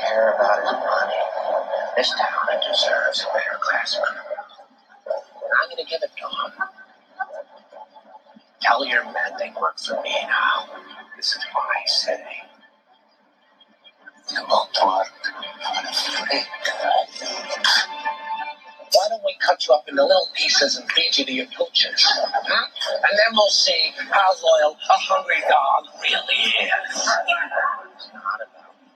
care about is money. This town deserves a better classman. I'm going to give it to him. Tell your men they work for me now. This is my city. You won't work. I'm. Why don't we cut you up into little pieces and feed you to your pooches? And then we'll see how loyal a hungry dog really is.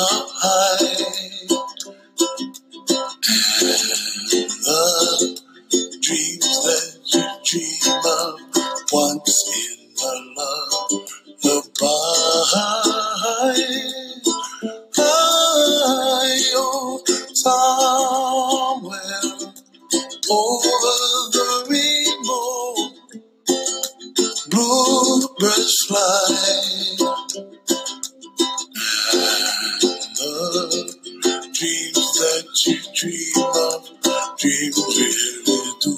up high. And the dreams that you dream of once in love. High, somewhere over the rainbow, bluebirds fly. that you dream of, dream really do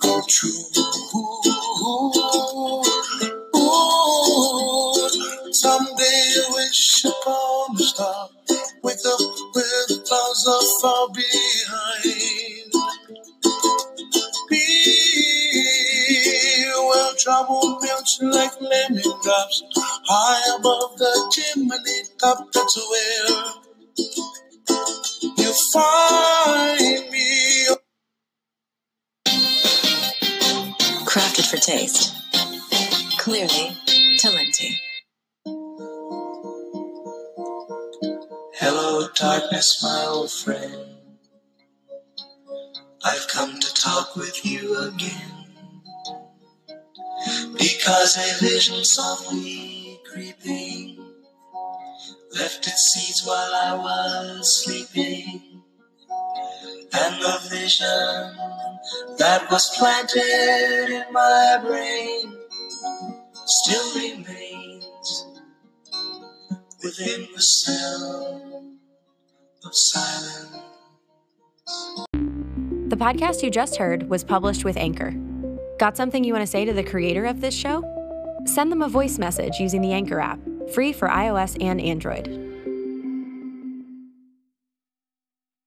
come true. Ooh, someday you wish upon a star, wake up where the clouds are far behind. Be well trouble melts like lemon drops, high above the chimney top. That's where find me. Crafted for taste. Clearly, Talenti. Hello, darkness, my old friend. I've come to talk with you again. Because a vision softly creeping left its seeds while I was sleeping vision that was planted in my brain still remains within the sound of silence. The podcast you just heard was published with Anchor. Got something you want to say to the creator of this show? Send them a voice message using the Anchor app, free for iOS and Android.